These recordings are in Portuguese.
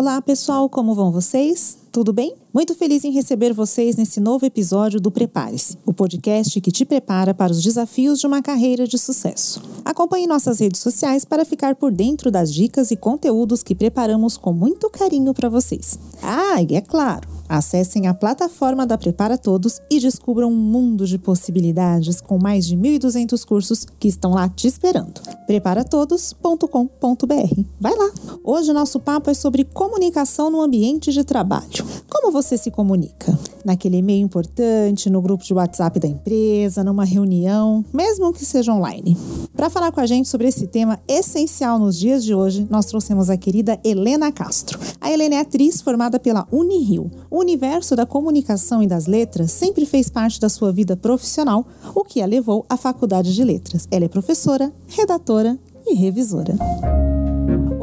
Olá, pessoal, como vão vocês? Tudo bem? Muito feliz em receber vocês nesse novo episódio do Prepare-se, o podcast que te prepara para os desafios de uma carreira de sucesso. Acompanhe nossas redes sociais para ficar por dentro das dicas e conteúdos que preparamos com muito carinho para vocês. Ah, e é claro, acessem a plataforma da Prepara Todos e descubram um mundo de possibilidades com mais de 1.200 cursos que estão lá te esperando. preparatodos.com.br. Vai lá! Hoje nosso papo é sobre comunicação no ambiente de trabalho. Como você se comunica? Naquele e-mail importante, no grupo de WhatsApp da empresa, numa reunião, mesmo que seja online. Para falar com a gente sobre esse tema essencial nos dias de hoje, nós trouxemos a querida Helena Castro. A Helena é atriz formada pela Unirio. O universo da comunicação e das letras sempre fez parte da sua vida profissional, o que a levou à Faculdade de Letras. Ela é professora, redatora e revisora.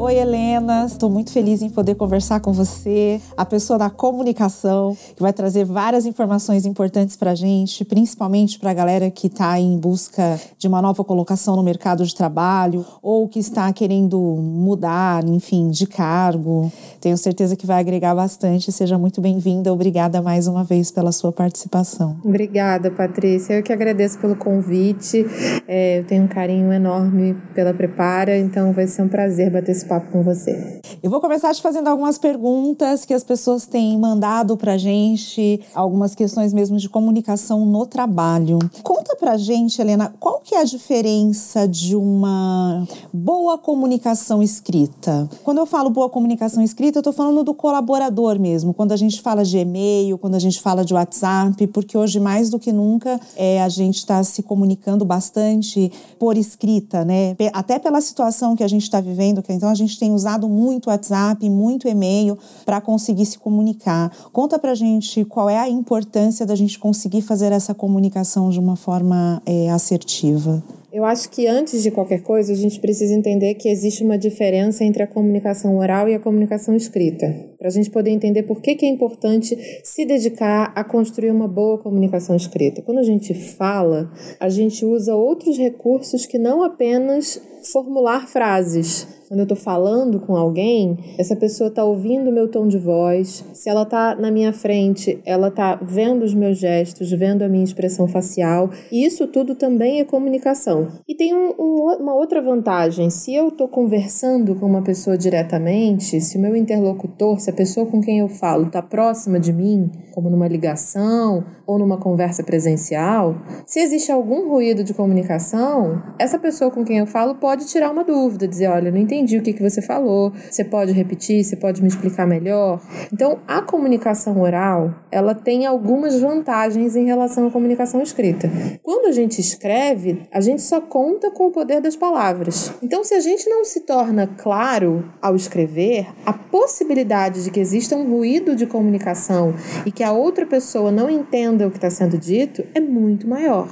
Oi, Helena. Estou muito feliz em poder conversar com você, a pessoa da comunicação, que vai trazer várias informações importantes para a gente, principalmente para a galera que está em busca de uma nova colocação no mercado de trabalho ou que está querendo mudar, enfim, de cargo. Tenho certeza que vai agregar bastante. Seja muito bem-vinda. Obrigada mais uma vez pela sua participação. Obrigada, Patrícia. Eu que agradeço pelo convite. É, eu tenho um carinho enorme pela Prepara, então vai ser um prazer bater esse papo com você. Eu vou começar te fazendo algumas perguntas que as pessoas têm mandado pra gente, algumas questões mesmo de comunicação no trabalho. Conta pra gente, Helena, qual que é a diferença de uma boa comunicação escrita? Quando eu falo boa comunicação escrita, eu tô falando do colaborador mesmo, quando a gente fala de e-mail, quando a gente fala de WhatsApp, porque hoje mais do que nunca é, a gente está se comunicando bastante por escrita, né? Até pela situação que a gente está vivendo, que então a gente tem usado muito WhatsApp, muito e-mail para conseguir se comunicar. Conta para gente qual é a importância da gente conseguir fazer essa comunicação de uma forma é, assertiva. Eu acho que antes de qualquer coisa, a gente precisa entender que existe uma diferença entre a comunicação oral e a comunicação escrita. Para a gente poder entender por que, que é importante se dedicar a construir uma boa comunicação escrita. Quando a gente fala, a gente usa outros recursos que não apenas formular frases. Quando eu estou falando com alguém, essa pessoa está ouvindo o meu tom de voz. Se ela está na minha frente, ela está vendo os meus gestos, vendo a minha expressão facial. E isso tudo também é comunicação. E tem um, um, uma outra vantagem. Se eu estou conversando com uma pessoa diretamente, se o meu interlocutor, se a pessoa com quem eu falo está próxima de mim, como numa ligação ou numa conversa presencial, se existe algum ruído de comunicação, essa pessoa com quem eu falo pode tirar uma dúvida, dizer, olha, não entendi o que, que você falou, você pode repetir, você pode me explicar melhor. Então, a comunicação oral, ela tem algumas vantagens em relação à comunicação escrita. Quando a gente escreve, a gente só conta com o poder das palavras. Então, se a gente não se torna claro ao escrever, a possibilidade de que exista um ruído de comunicação e que a outra pessoa não entenda o que está sendo dito é muito maior.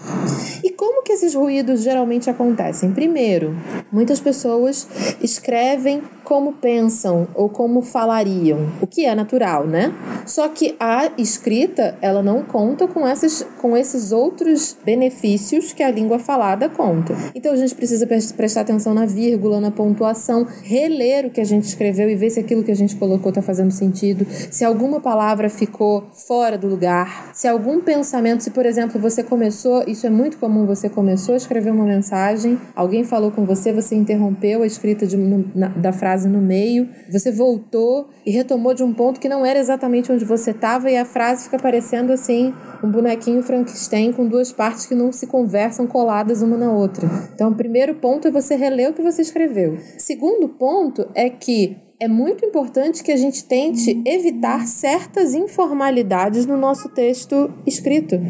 E como que esses ruídos geralmente acontecem? Primeiro, muitas pessoas escrevem como pensam ou como falariam, o que é natural, né? Só que a escrita, ela não conta com, essas, com esses outros benefícios que a língua falada conta. Então a gente precisa prestar atenção na vírgula, na pontuação, reler o que a gente escreveu e ver se aquilo que a gente colocou está fazendo sentido, se alguma palavra ficou fora do lugar, se algum pensamento, se por exemplo você começou, isso é muito comum, você começou a escrever uma mensagem, alguém falou com você, você interrompeu a escrita de, na, da frase no meio, você voltou e retomou de um ponto que não era exatamente onde você estava e a frase fica parecendo assim um bonequinho Frankenstein com duas partes que não se conversam coladas uma na outra. Então, o primeiro ponto é você reler o que você escreveu. Segundo ponto é que é muito importante que a gente tente evitar certas informalidades no nosso texto escrito.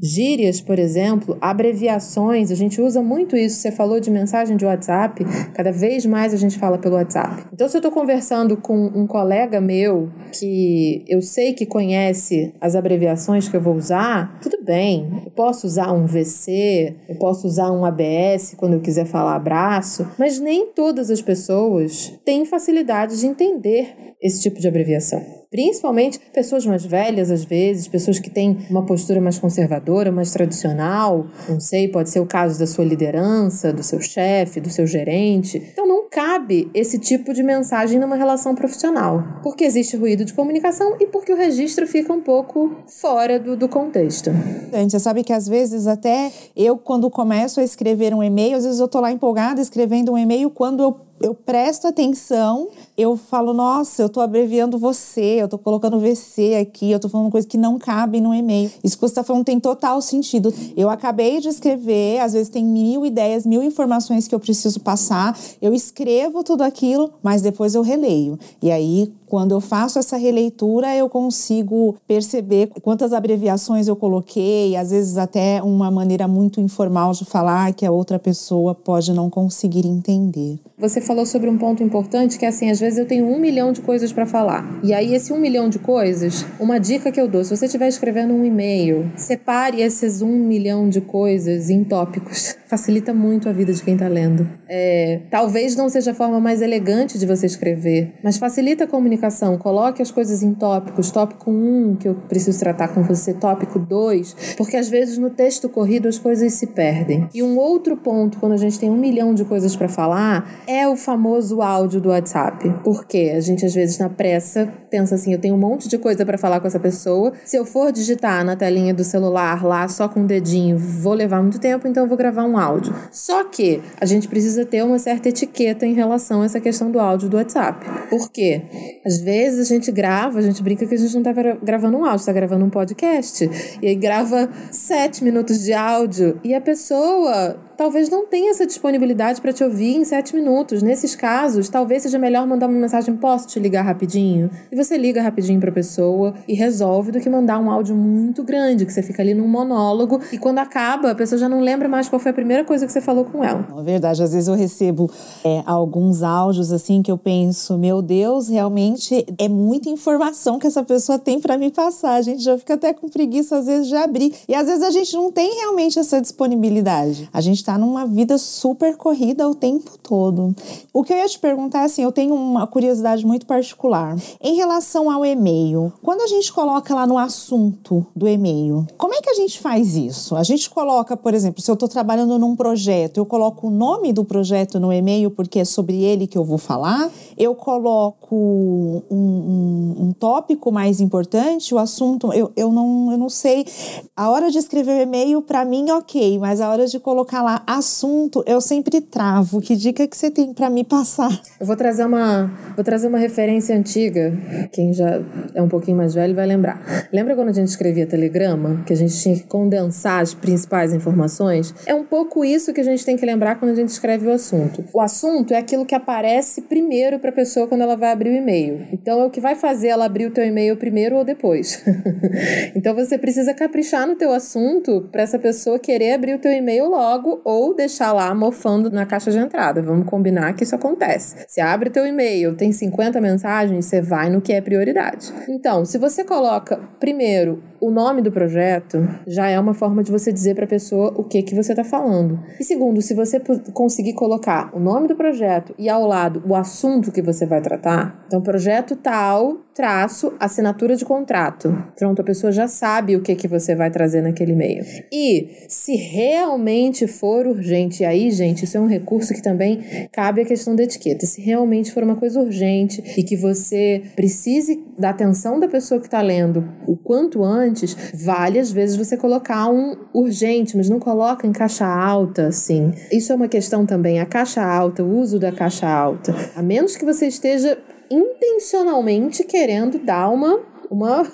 Gírias, por exemplo, abreviações, a gente usa muito isso. Você falou de mensagem de WhatsApp, cada vez mais a gente fala pelo WhatsApp. Então, se eu estou conversando com um colega meu que eu sei que conhece as abreviações que eu vou usar, tudo bem. Eu posso usar um VC, eu posso usar um ABS quando eu quiser falar abraço, mas nem todas as pessoas têm facilidade de entender esse tipo de abreviação. Principalmente pessoas mais velhas, às vezes, pessoas que têm uma postura mais conservadora, mais tradicional. Não sei, pode ser o caso da sua liderança, do seu chefe, do seu gerente. Então não cabe esse tipo de mensagem numa relação profissional. Porque existe ruído de comunicação e porque o registro fica um pouco fora do, do contexto. Gente, você sabe que às vezes até eu, quando começo a escrever um e-mail, às vezes eu tô lá empolgada escrevendo um e-mail, quando eu eu presto atenção, eu falo, nossa, eu tô abreviando você, eu tô colocando VC aqui, eu tô falando coisa que não cabe no e-mail. Isso que você tá falando tem total sentido. Eu acabei de escrever, às vezes tem mil ideias, mil informações que eu preciso passar, eu escrevo tudo aquilo, mas depois eu releio. E aí, quando eu faço essa releitura, eu consigo perceber quantas abreviações eu coloquei, às vezes até uma maneira muito informal de falar que a outra pessoa pode não conseguir entender. Você falou sobre um ponto importante que é assim, às vezes eu tenho um milhão de coisas para falar. E aí, esse um milhão de coisas, uma dica que eu dou: se você estiver escrevendo um e-mail, separe esses um milhão de coisas em tópicos. Facilita muito a vida de quem está lendo. É, talvez não seja a forma mais elegante de você escrever, mas facilita a comunicação. Coloque as coisas em tópicos. Tópico 1, um, que eu preciso tratar com você, tópico 2, porque às vezes no texto corrido as coisas se perdem. E um outro ponto, quando a gente tem um milhão de coisas para falar, é o famoso áudio do WhatsApp. Porque a gente às vezes na pressa pensa assim, eu tenho um monte de coisa para falar com essa pessoa. Se eu for digitar na telinha do celular lá só com o dedinho, vou levar muito tempo, então eu vou gravar um áudio. Só que a gente precisa ter uma certa etiqueta em relação a essa questão do áudio do WhatsApp. Por quê? Às vezes a gente grava, a gente brinca que a gente não tá gravando um áudio, está gravando um podcast. E aí grava sete minutos de áudio e a pessoa talvez não tenha essa disponibilidade para te ouvir em sete minutos. Nesses casos, talvez seja melhor mandar uma mensagem: posso te ligar rapidinho? E você liga rapidinho para a pessoa e resolve do que mandar um áudio muito grande, que você fica ali num monólogo e quando acaba, a pessoa já não lembra mais qual foi a primeira coisa que você falou com ela. É verdade, às vezes eu recebo é, alguns áudios assim que eu penso: meu Deus, realmente é muita informação que essa pessoa tem para me passar. A gente já fica até com preguiça às vezes de abrir. E às vezes a gente não tem realmente essa disponibilidade. A gente está numa vida super corrida o tempo todo. O que eu ia te perguntar, assim, eu tenho uma curiosidade muito particular. Em relação ao e-mail, quando a gente coloca lá no assunto do e-mail, como é que a gente faz isso? A gente coloca, por exemplo, se eu estou trabalhando num projeto, eu coloco o nome do projeto no e-mail porque é sobre ele que eu vou falar, eu coloco um, um, um tópico mais importante, o assunto, eu, eu, não, eu não sei. A hora de escrever o e-mail, para mim, ok, mas a hora de colocar lá assunto, eu sempre travo. Que dica que você tem para me passar? Eu vou trazer uma, vou trazer uma referência antiga. Quem já é um pouquinho mais velho vai lembrar. Lembra quando a gente escrevia telegrama, que a gente tinha que condensar as principais informações? É um pouco isso que a gente tem que lembrar quando a gente escreve o assunto. O assunto é aquilo que aparece primeiro para a pessoa quando ela vai abrir o e-mail. Então é o que vai fazer ela abrir o teu e-mail primeiro ou depois. então você precisa caprichar no teu assunto para essa pessoa querer abrir o teu e-mail logo ou deixar lá mofando na caixa de entrada. Vamos combinar que isso acontece. Você abre teu e-mail, tem 50 mensagens, você vai no que é prioridade. Então, se você coloca primeiro o nome do projeto, já é uma forma de você dizer para a pessoa o que que você está falando. E segundo, se você conseguir colocar o nome do projeto e ao lado o assunto que você vai tratar, então projeto tal, traço, assinatura de contrato. Pronto, a pessoa já sabe o que que você vai trazer naquele e-mail. E se realmente for urgente, e aí, gente, isso é um recurso que também cabe a questão da etiqueta. Se realmente for uma coisa urgente e que você precise da atenção da pessoa que está lendo o quanto antes, vale às vezes você colocar um urgente, mas não coloca em caixa alta, assim. Isso é uma questão também, a caixa alta, o uso da caixa alta. A menos que você esteja intencionalmente querendo dar uma uma,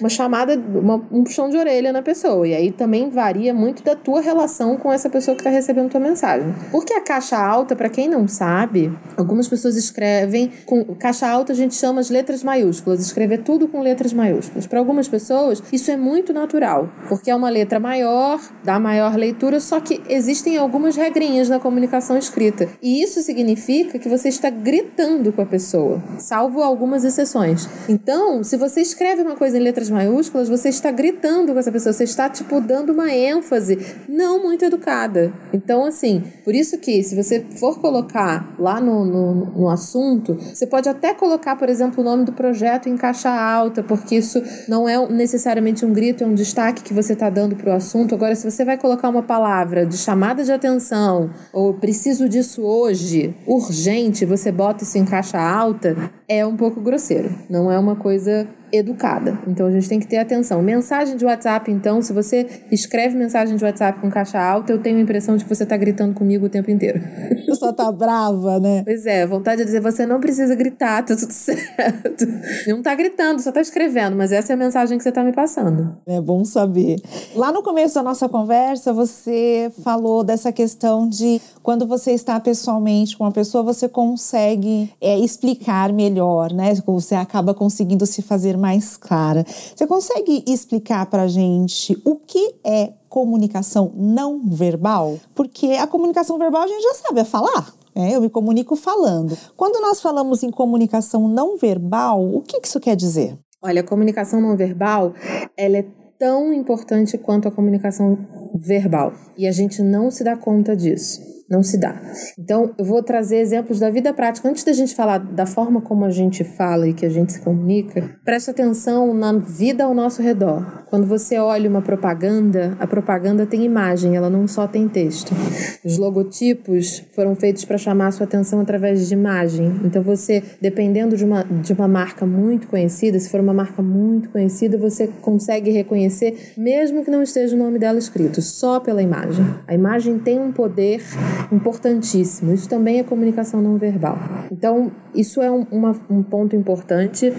uma chamada, uma, um puxão de orelha na pessoa. E aí também varia muito da tua relação com essa pessoa que está recebendo tua mensagem. Porque a caixa alta, para quem não sabe, algumas pessoas escrevem com caixa alta a gente chama as letras maiúsculas, escrever tudo com letras maiúsculas. Para algumas pessoas, isso é muito natural, porque é uma letra maior, dá maior leitura, só que existem algumas regrinhas na comunicação escrita. E isso significa que você está gritando com a pessoa, salvo algumas exceções. Então, se você escreve uma coisa em letras maiúsculas, você está gritando com essa pessoa, você está, tipo, dando uma ênfase não muito educada. Então, assim, por isso que se você for colocar lá no, no, no assunto, você pode até colocar, por exemplo, o nome do projeto em caixa alta, porque isso não é necessariamente um grito, é um destaque que você está dando para o assunto. Agora, se você vai colocar uma palavra de chamada de atenção, ou preciso disso hoje, urgente, você bota isso em caixa alta, é um pouco grosseiro. Não é uma coisa educada. Então a gente tem que ter atenção. Mensagem de WhatsApp, então, se você escreve mensagem de WhatsApp com caixa alta, eu tenho a impressão de que você está gritando comigo o tempo inteiro. Só tá brava, né? Pois é, vontade de dizer, você não precisa gritar, tá tudo certo. Não tá gritando, só tá escrevendo, mas essa é a mensagem que você tá me passando. É bom saber. Lá no começo da nossa conversa, você falou dessa questão de quando você está pessoalmente com uma pessoa, você consegue é, explicar melhor, né? Você acaba conseguindo se fazer mais clara. Você consegue explicar para gente o que é comunicação não verbal? Porque a comunicação verbal a gente já sabe, é falar. É, eu me comunico falando. Quando nós falamos em comunicação não verbal, o que isso quer dizer? Olha, a comunicação não verbal, ela é tão importante quanto a comunicação verbal. E a gente não se dá conta disso não se dá. Então, eu vou trazer exemplos da vida prática. Antes da gente falar da forma como a gente fala e que a gente se comunica, preste atenção na vida ao nosso redor. Quando você olha uma propaganda, a propaganda tem imagem, ela não só tem texto. Os logotipos foram feitos para chamar a sua atenção através de imagem. Então, você, dependendo de uma, de uma marca muito conhecida, se for uma marca muito conhecida, você consegue reconhecer, mesmo que não esteja o nome dela escrito, só pela imagem. A imagem tem um poder importantíssimo. Isso também é comunicação não verbal. Então, isso é um, uma, um ponto importante,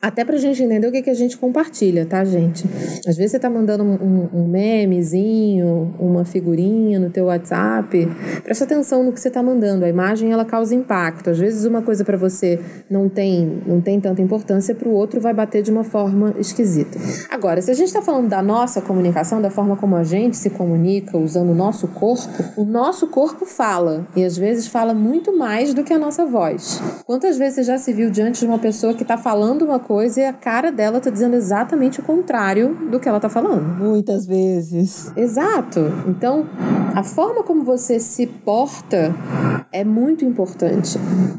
até para a gente entender o que, que a gente compartilha, tá, gente? Às vezes você tá mandando um, um memezinho, uma figurinha no teu WhatsApp, presta atenção no que você tá mandando. A imagem, ela causa impacto. Às vezes uma coisa para você não tem, não tem tanta importância, para o outro vai bater de uma forma esquisita. Agora, se a gente está falando da nossa comunicação, da forma como a gente se comunica usando o nosso corpo, o nosso corpo corpo fala e às vezes fala muito mais do que a nossa voz. Quantas vezes você já se viu diante de uma pessoa que está falando uma coisa e a cara dela está dizendo exatamente o contrário do que ela está falando? Muitas vezes. Exato. Então, a forma como você se porta é muito importante.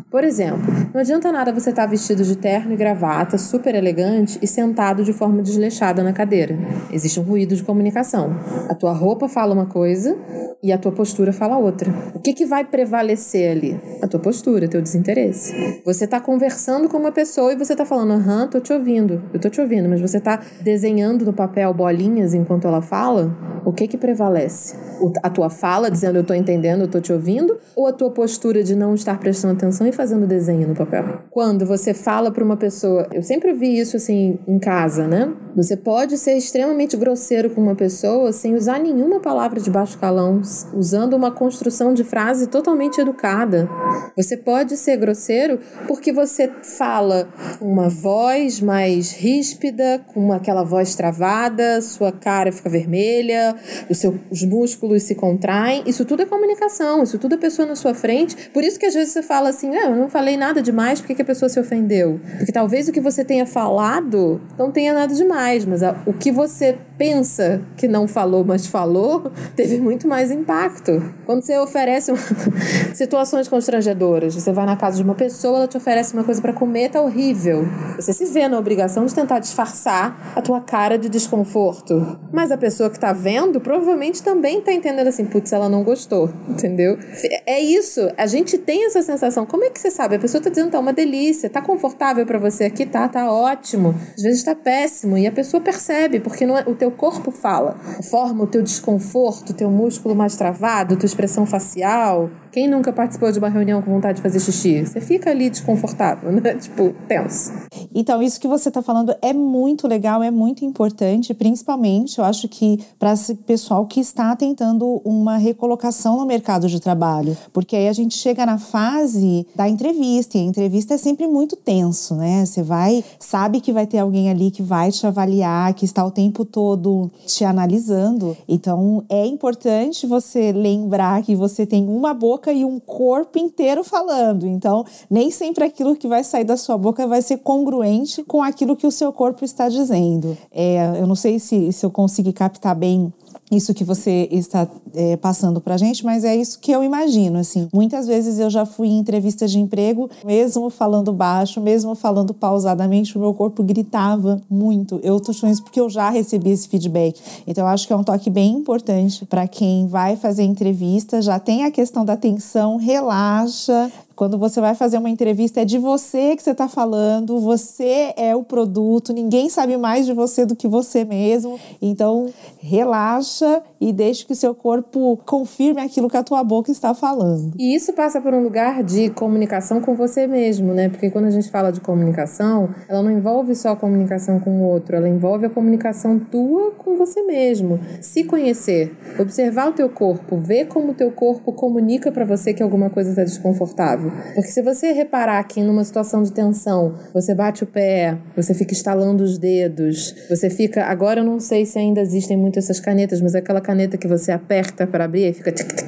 Por exemplo, não adianta nada você estar tá vestido de terno e gravata, super elegante e sentado de forma desleixada na cadeira. Existe um ruído de comunicação. A tua roupa fala uma coisa e a tua postura fala outra. O que, que vai prevalecer ali? A tua postura, teu desinteresse. Você está conversando com uma pessoa e você está falando, aham, tô te ouvindo, eu tô te ouvindo, mas você está desenhando no papel bolinhas enquanto ela fala? O que que prevalece? A tua fala dizendo eu tô entendendo, eu tô te ouvindo? Ou a tua postura de não estar prestando atenção e fazendo desenho no papel? Quando você fala para uma pessoa, eu sempre vi isso assim em casa, né? Você pode ser extremamente grosseiro com uma pessoa sem usar nenhuma palavra de baixo calão, usando uma construção de frase totalmente educada. Você pode ser grosseiro porque você fala com uma voz mais ríspida, com aquela voz travada, sua cara fica vermelha, os seus músculos se contraem. Isso tudo é comunicação, isso tudo é pessoa na sua frente. Por isso que às vezes você fala assim: ah, eu não falei nada demais, por que, a pessoa se ofendeu? Porque talvez o que você tenha falado não tenha nada demais, mas o que você pensa que não falou, mas falou, teve muito mais impacto. Quando você oferece situações constrangedoras, você vai na casa de uma pessoa, ela te oferece uma coisa para comer, tá horrível. Você se vê na obrigação de tentar disfarçar a tua cara de desconforto. Mas a pessoa que tá vendo provavelmente também tá entendendo assim, putz, ela não gostou, entendeu? É isso, a gente tem essa sensação. Como é que você sabe? A pessoa tá dizendo tá uma delícia, tá confortável para você aqui, tá, tá ótimo. Às vezes tá péssimo e a pessoa percebe, porque não é, o teu corpo fala. Forma, o teu desconforto, teu músculo mais travado, tua expressão facial. Quem nunca participou de uma reunião com vontade de fazer xixi? Você fica ali desconfortável, né? Tipo, tenso. Então, isso que você está falando é muito legal, é muito importante, principalmente, eu acho que para esse pessoal que está tentando uma recolocação no mercado de trabalho. Porque aí a gente chega na fase da entrevista, e a entrevista é sempre muito tenso, né? Você vai, sabe que vai ter alguém ali que vai te avaliar, que está o tempo todo te analisando. Então, é importante você lembrar que você tem uma boca e um corpo inteiro falando. Então, nem sempre aquilo que vai sair da sua boca vai ser congruente com aquilo que o seu corpo está dizendo. É, eu não sei se, se eu consegui captar bem isso que você está é, passando para gente, mas é isso que eu imagino. Assim, muitas vezes eu já fui em entrevistas de emprego, mesmo falando baixo, mesmo falando pausadamente, o meu corpo gritava muito. Eu tô falando isso porque eu já recebi esse feedback. Então, eu acho que é um toque bem importante para quem vai fazer entrevista. Já tem a questão da atenção, relaxa, quando você vai fazer uma entrevista, é de você que você está falando, você é o produto, ninguém sabe mais de você do que você mesmo. Então, relaxa e deixe que o seu corpo confirme aquilo que a tua boca está falando. E isso passa por um lugar de comunicação com você mesmo, né? Porque quando a gente fala de comunicação, ela não envolve só a comunicação com o outro, ela envolve a comunicação tua com você mesmo. Se conhecer, observar o teu corpo, ver como o teu corpo comunica para você que alguma coisa está desconfortável porque se você reparar que numa situação de tensão, você bate o pé, você fica estalando os dedos, você fica. Agora eu não sei se ainda existem muito essas canetas, mas é aquela caneta que você aperta para abrir e fica. Tic, tic,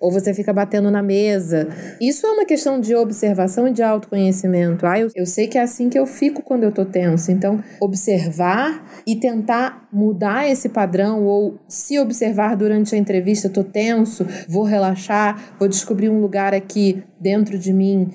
ou você fica batendo na mesa. Isso é uma questão de observação e de autoconhecimento. Ah, eu, eu sei que é assim que eu fico quando eu tô tenso. Então, observar e tentar mudar esse padrão ou se observar durante a entrevista, tô tenso, vou relaxar, vou descobrir um lugar aqui dentro de mim,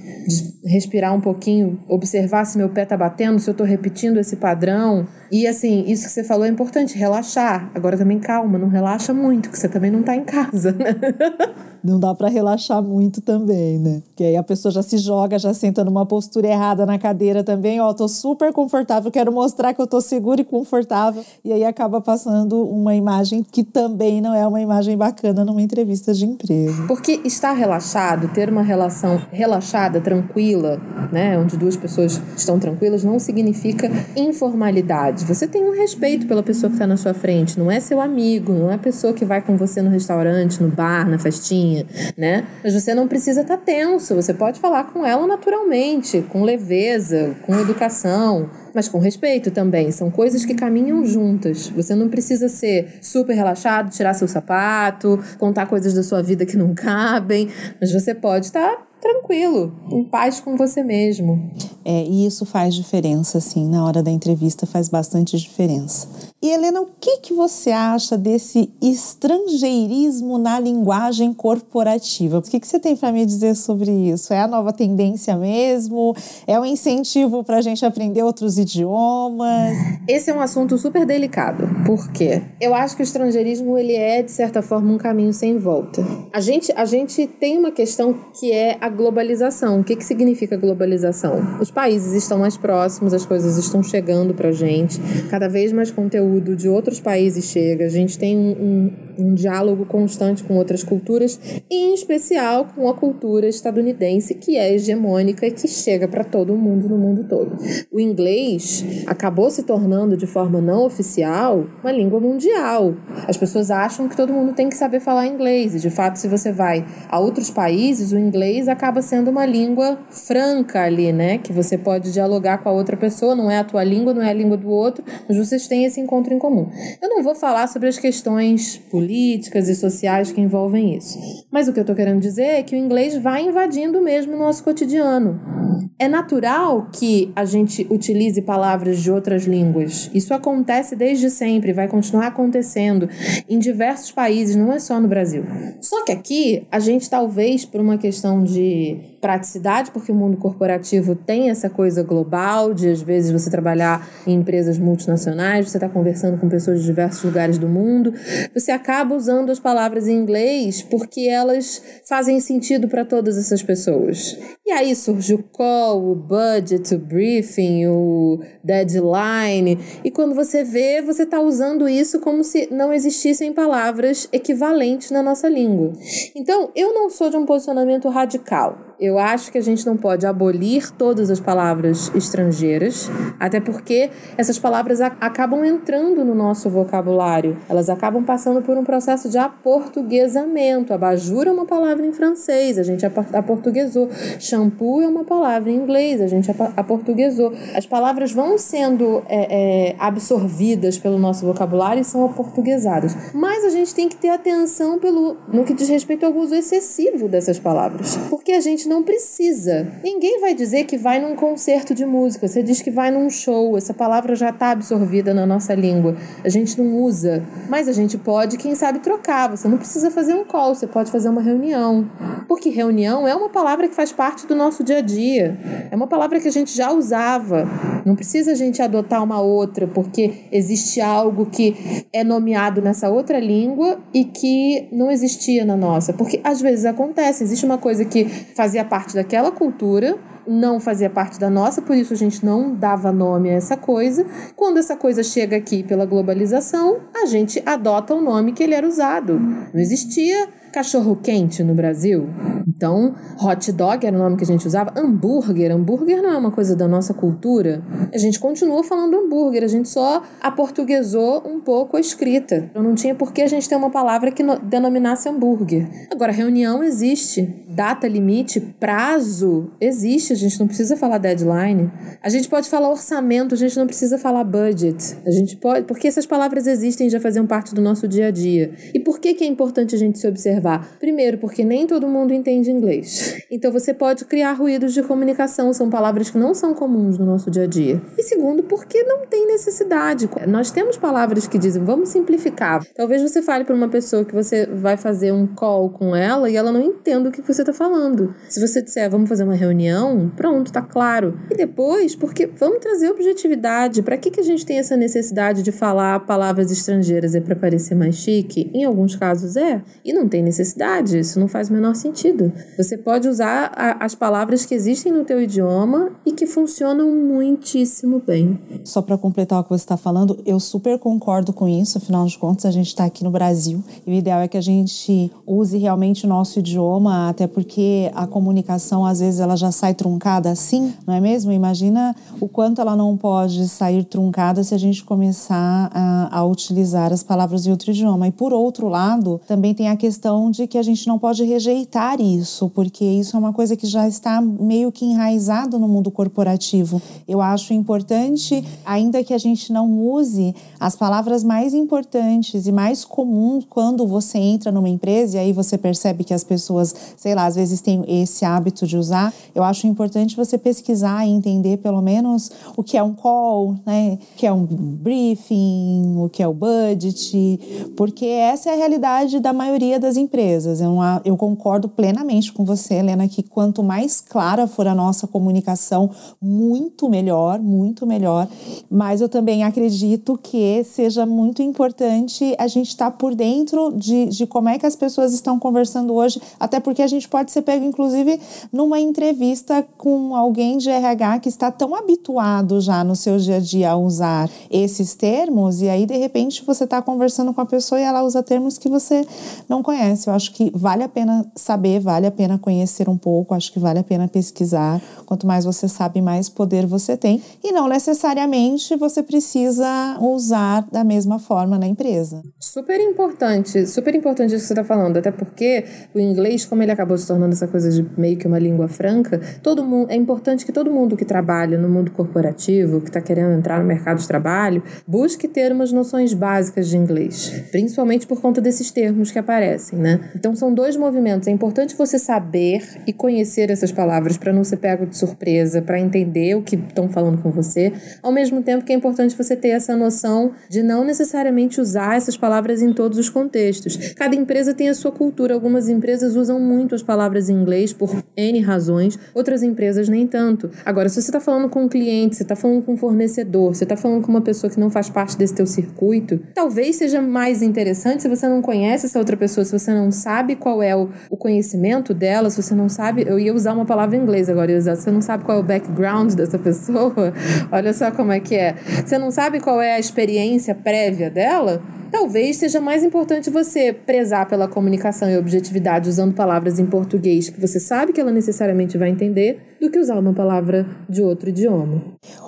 respirar um pouquinho, observar se meu pé tá batendo, se eu tô repetindo esse padrão. E assim, isso que você falou é importante, relaxar. Agora também calma, não relaxa muito, que você também não tá em casa, né? Não dá para relaxar muito também, né? Que aí a pessoa já se joga, já senta numa postura errada na cadeira também, ó, tô super confortável, quero mostrar que eu tô segura e confortável. E aí acaba passando uma imagem que também não é uma imagem bacana numa entrevista de emprego. Porque estar relaxado, ter uma relação relaxada, tranquila, né, onde duas pessoas estão tranquilas, não significa informalidade. Você tem um respeito pela pessoa que está na sua frente, não é seu amigo, não é a pessoa que vai com você no restaurante, no bar, na festinha né? Mas você não precisa estar tá tenso, você pode falar com ela naturalmente, com leveza, com educação, mas com respeito também. São coisas que caminham juntas. Você não precisa ser super relaxado, tirar seu sapato, contar coisas da sua vida que não cabem, mas você pode estar tá tranquilo, em paz com você mesmo. É, e isso faz diferença, assim, na hora da entrevista faz bastante diferença. E Helena, o que, que você acha desse estrangeirismo na linguagem corporativa? O que, que você tem para me dizer sobre isso? É a nova tendência mesmo? É um incentivo para a gente aprender outros idiomas? Esse é um assunto super delicado. Por quê? Eu acho que o estrangeirismo ele é, de certa forma, um caminho sem volta. A gente, a gente tem uma questão que é a globalização. O que, que significa globalização? Os países estão mais próximos, as coisas estão chegando para gente, cada vez mais conteúdo de outros países chega, a gente tem um, um, um diálogo constante com outras culturas, e em especial com a cultura estadunidense, que é hegemônica e que chega para todo mundo no mundo todo. O inglês acabou se tornando, de forma não oficial, uma língua mundial. As pessoas acham que todo mundo tem que saber falar inglês, e de fato, se você vai a outros países, o inglês acaba sendo uma língua franca ali, né? Que você pode dialogar com a outra pessoa, não é a tua língua, não é a língua do outro, mas vocês têm esse encontro em comum. Eu não vou falar sobre as questões políticas e sociais que envolvem isso. Mas o que eu estou querendo dizer é que o inglês vai invadindo mesmo o nosso cotidiano. É natural que a gente utilize palavras de outras línguas. Isso acontece desde sempre, vai continuar acontecendo em diversos países, não é só no Brasil. Só que aqui, a gente talvez por uma questão de praticidade, porque o mundo corporativo tem essa coisa global de às vezes você trabalhar em empresas multinacionais, você está conversando com pessoas de diversos lugares do mundo, você acaba usando as palavras em inglês porque elas fazem sentido para todas essas pessoas. E aí surge o call, o budget, o briefing, o deadline, e quando você vê, você está usando isso como se não existissem palavras equivalentes na nossa língua. Então, eu não sou de um posicionamento radical. Eu acho que a gente não pode abolir todas as palavras estrangeiras, até porque essas palavras acabam entrando no nosso vocabulário. Elas acabam passando por um processo de aportuguesamento. Abajur é uma palavra em francês, a gente aportuguesou. Shampoo é uma palavra em inglês, a gente aportuguesou. As palavras vão sendo é, é, absorvidas pelo nosso vocabulário e são aportuguesadas. Mas a gente tem que ter atenção pelo, no que diz respeito ao uso excessivo dessas palavras. Porque a gente não precisa. Ninguém vai dizer que vai num concerto de música. Você diz que vai num show. Essa palavra já está absorvida na nossa língua. A gente não usa. Mas a gente pode, quem sabe, trocar. Você não precisa fazer um call, você pode fazer uma reunião. Porque reunião é uma palavra que faz parte do nosso dia a dia. É uma palavra que a gente já usava. Não precisa a gente adotar uma outra, porque existe algo que é nomeado nessa outra língua e que não existia na nossa. Porque às vezes acontece, existe uma coisa que fazia parte daquela cultura, não fazia parte da nossa, por isso a gente não dava nome a essa coisa. Quando essa coisa chega aqui pela globalização, a gente adota o nome que ele era usado. Não existia cachorro quente no Brasil. Então, hot dog era o nome que a gente usava. Hambúrguer. Hambúrguer não é uma coisa da nossa cultura. A gente continua falando hambúrguer, a gente só aportuguesou um pouco a escrita. Não tinha por que a gente ter uma palavra que denominasse hambúrguer. Agora, reunião existe. Data limite, prazo existe. A gente não precisa falar deadline. A gente pode falar orçamento, a gente não precisa falar budget. A gente pode, porque essas palavras existem e já faziam parte do nosso dia a dia. E por que, que é importante a gente se observar? Observar. Primeiro, porque nem todo mundo entende inglês. Então você pode criar ruídos de comunicação, são palavras que não são comuns no nosso dia a dia. E segundo, porque não tem necessidade. Nós temos palavras que dizem, vamos simplificar. Talvez você fale para uma pessoa que você vai fazer um call com ela e ela não entenda o que você está falando. Se você disser, vamos fazer uma reunião, pronto, tá claro. E depois, porque vamos trazer objetividade. Para que, que a gente tem essa necessidade de falar palavras estrangeiras? É para parecer mais chique? Em alguns casos é. E não tem necessidade necessidade, isso não faz o menor sentido. Você pode usar a, as palavras que existem no teu idioma e que funcionam muitíssimo bem. Só para completar o que você está falando, eu super concordo com isso, afinal de contas a gente está aqui no Brasil e o ideal é que a gente use realmente o nosso idioma, até porque a comunicação às vezes ela já sai truncada assim, não é mesmo? Imagina o quanto ela não pode sair truncada se a gente começar a, a utilizar as palavras em outro idioma. E por outro lado, também tem a questão de que a gente não pode rejeitar isso, porque isso é uma coisa que já está meio que enraizado no mundo corporativo. Eu acho importante, ainda que a gente não use as palavras mais importantes e mais comuns quando você entra numa empresa e aí você percebe que as pessoas, sei lá, às vezes têm esse hábito de usar, eu acho importante você pesquisar e entender pelo menos o que é um call, né? O que é um briefing, o que é o budget, porque essa é a realidade da maioria das empresas empresas. Eu, eu concordo plenamente com você, Helena, que quanto mais clara for a nossa comunicação, muito melhor, muito melhor. Mas eu também acredito que seja muito importante a gente estar tá por dentro de, de como é que as pessoas estão conversando hoje, até porque a gente pode ser pego, inclusive, numa entrevista com alguém de RH que está tão habituado já no seu dia a dia a usar esses termos, e aí, de repente, você está conversando com a pessoa e ela usa termos que você não conhece. Eu acho que vale a pena saber, vale a pena conhecer um pouco, acho que vale a pena pesquisar. Quanto mais você sabe, mais poder você tem. E não necessariamente você precisa usar da mesma forma na empresa. Super importante, super importante isso que você está falando, até porque o inglês, como ele acabou se tornando essa coisa de meio que uma língua franca, todo mundo é importante que todo mundo que trabalha no mundo corporativo, que está querendo entrar no mercado de trabalho, busque ter umas noções básicas de inglês, principalmente por conta desses termos que aparecem, né? Então são dois movimentos. É importante você saber e conhecer essas palavras para não ser pego de surpresa, para entender o que estão falando com você. Ao mesmo tempo que é importante você ter essa noção de não necessariamente usar essas palavras em todos os contextos. Cada empresa tem a sua cultura. Algumas empresas usam muito as palavras em inglês por N razões, outras empresas nem tanto. Agora, se você está falando com um cliente, você está falando com um fornecedor, você está falando com uma pessoa que não faz parte desse teu circuito, talvez seja mais interessante se você não conhece essa outra pessoa, se você não sabe qual é o, o conhecimento dela, se você não sabe, eu ia usar uma palavra em inglês agora, ia usar, se você não sabe qual é o background dessa pessoa, olha só como é que é. Você não sabe qual é a experiência prévia dela, talvez seja mais importante você prezar pela comunicação e objetividade usando palavras em português que você sabe que ela necessariamente vai entender do que usar uma palavra de outro idioma.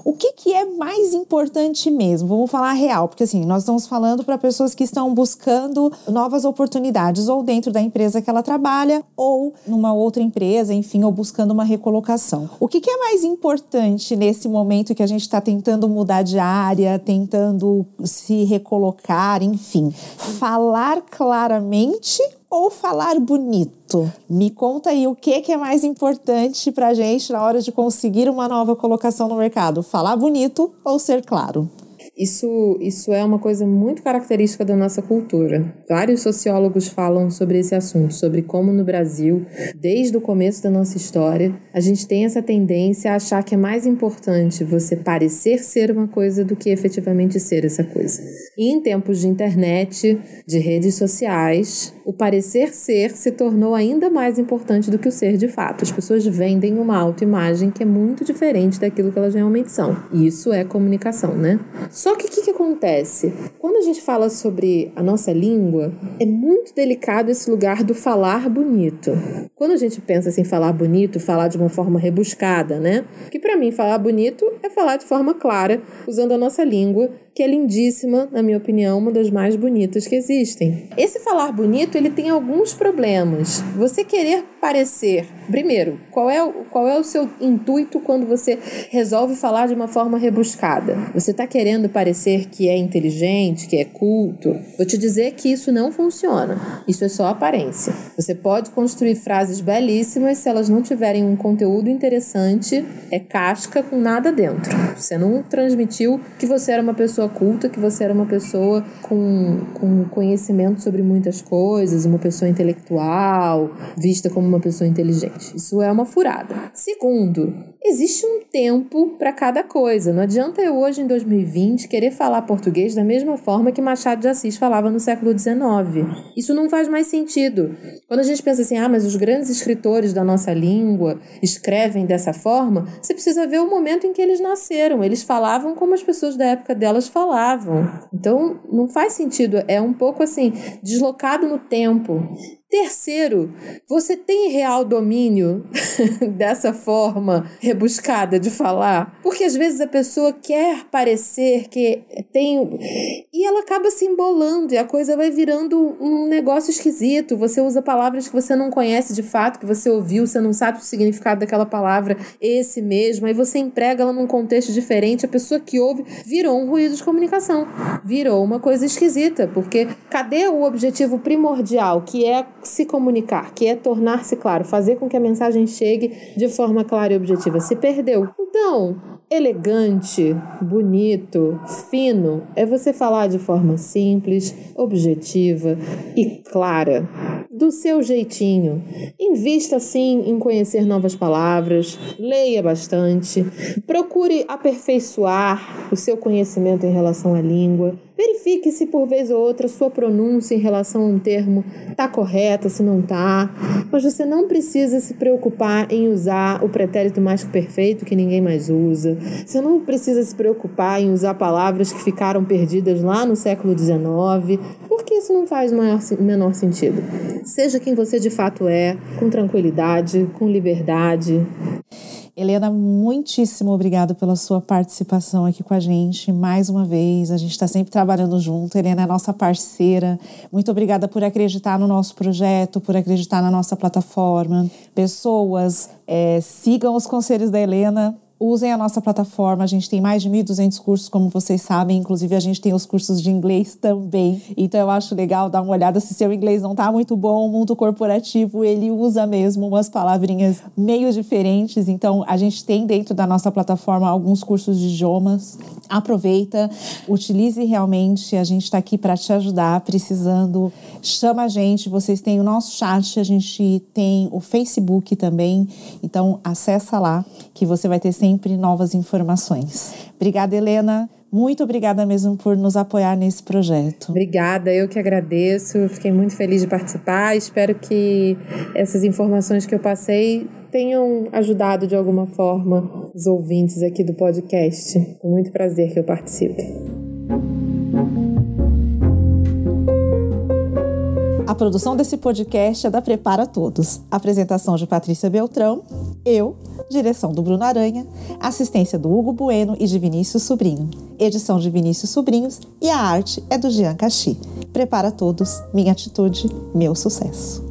O que, que é mais importante mesmo? Vamos falar real, porque assim, nós estamos falando para pessoas que estão buscando novas oportunidades, ou dentro da empresa que ela trabalha, ou numa outra empresa, enfim, ou buscando uma recolocação. O que, que é mais importante nesse momento que a gente está tentando mudar de área, tentando se recolocar, enfim? Falar claramente ou falar bonito? Me conta aí o que, que é mais importante para gente na hora de conseguir uma nova colocação no mercado: falar bonito ou ser claro? Isso, isso é uma coisa muito característica da nossa cultura. Vários sociólogos falam sobre esse assunto, sobre como no Brasil, desde o começo da nossa história, a gente tem essa tendência a achar que é mais importante você parecer ser uma coisa do que efetivamente ser essa coisa. E em tempos de internet, de redes sociais, o parecer ser se tornou ainda mais importante do que o ser de fato. As pessoas vendem uma autoimagem que é muito diferente daquilo que elas realmente são. E isso é comunicação, né? Só que o que, que acontece? Quando a gente fala sobre a nossa língua, é muito delicado esse lugar do falar bonito. Quando a gente pensa assim, falar bonito, falar de uma forma rebuscada, né? Que para mim falar bonito é falar de forma clara, usando a nossa língua que é lindíssima, na minha opinião, uma das mais bonitas que existem. Esse falar bonito, ele tem alguns problemas. Você querer parecer, primeiro, qual é, qual é o seu intuito quando você resolve falar de uma forma rebuscada? Você está querendo parecer que é inteligente, que é culto? Vou te dizer que isso não funciona. Isso é só aparência. Você pode construir frases belíssimas se elas não tiverem um conteúdo interessante, é casca com nada dentro. Você não transmitiu que você era uma pessoa pessoa culta, que você era uma pessoa com, com conhecimento sobre muitas coisas, uma pessoa intelectual, vista como uma pessoa inteligente. Isso é uma furada. Segundo, existe um tempo para cada coisa. Não adianta eu hoje, em 2020, querer falar português da mesma forma que Machado de Assis falava no século XIX. Isso não faz mais sentido. Quando a gente pensa assim, ah, mas os grandes escritores da nossa língua escrevem dessa forma, você precisa ver o momento em que eles nasceram. Eles falavam como as pessoas da época delas falavam. Então, não faz sentido. É um pouco assim, deslocado no tempo. Terceiro, você tem real domínio dessa forma rebuscada de falar? Porque às vezes a pessoa quer parecer que tem. E ela acaba se embolando e a coisa vai virando um negócio esquisito. Você usa palavras que você não conhece de fato, que você ouviu, você não sabe o significado daquela palavra, esse mesmo, aí você emprega ela num contexto diferente. A pessoa que ouve virou um ruído de comunicação, virou uma coisa esquisita, porque cadê o objetivo primordial, que é se comunicar, que é tornar-se claro, fazer com que a mensagem chegue de forma clara e objetiva. Se perdeu. Então, elegante, bonito, fino é você falar de forma simples, objetiva e clara, do seu jeitinho. Invista sim em conhecer novas palavras, leia bastante, procure aperfeiçoar o seu conhecimento em relação à língua. Verifique se por vez ou outra sua pronúncia em relação a um termo está correta, se não está. Mas você não precisa se preocupar em usar o pretérito mais perfeito que ninguém mais usa. Você não precisa se preocupar em usar palavras que ficaram perdidas lá no século XIX, porque isso não faz o menor sentido. Seja quem você de fato é, com tranquilidade, com liberdade. Helena, muitíssimo obrigada pela sua participação aqui com a gente mais uma vez. A gente está sempre trabalhando junto. Helena é nossa parceira. Muito obrigada por acreditar no nosso projeto, por acreditar na nossa plataforma. Pessoas, é, sigam os conselhos da Helena usem a nossa plataforma. A gente tem mais de 1.200 cursos, como vocês sabem. Inclusive, a gente tem os cursos de inglês também. Então, eu acho legal dar uma olhada se seu inglês não está muito bom. O mundo corporativo, ele usa mesmo umas palavrinhas meio diferentes. Então, a gente tem dentro da nossa plataforma alguns cursos de idiomas. Aproveita, utilize realmente. A gente está aqui para te ajudar, precisando. Chama a gente. Vocês têm o nosso chat, a gente tem o Facebook também. Então, acessa lá que você vai ter sempre novas informações. Obrigada, Helena. Muito obrigada mesmo por nos apoiar nesse projeto. Obrigada, eu que agradeço. Fiquei muito feliz de participar. Espero que essas informações que eu passei tenham ajudado de alguma forma os ouvintes aqui do podcast. Com muito prazer que eu participe. Produção desse podcast é da Prepara Todos. Apresentação de Patrícia Beltrão, eu, direção do Bruno Aranha, assistência do Hugo Bueno e de Vinícius Sobrinho, edição de Vinícius Sobrinhos e a arte é do Jean Cachi. Prepara Todos, minha atitude, meu sucesso.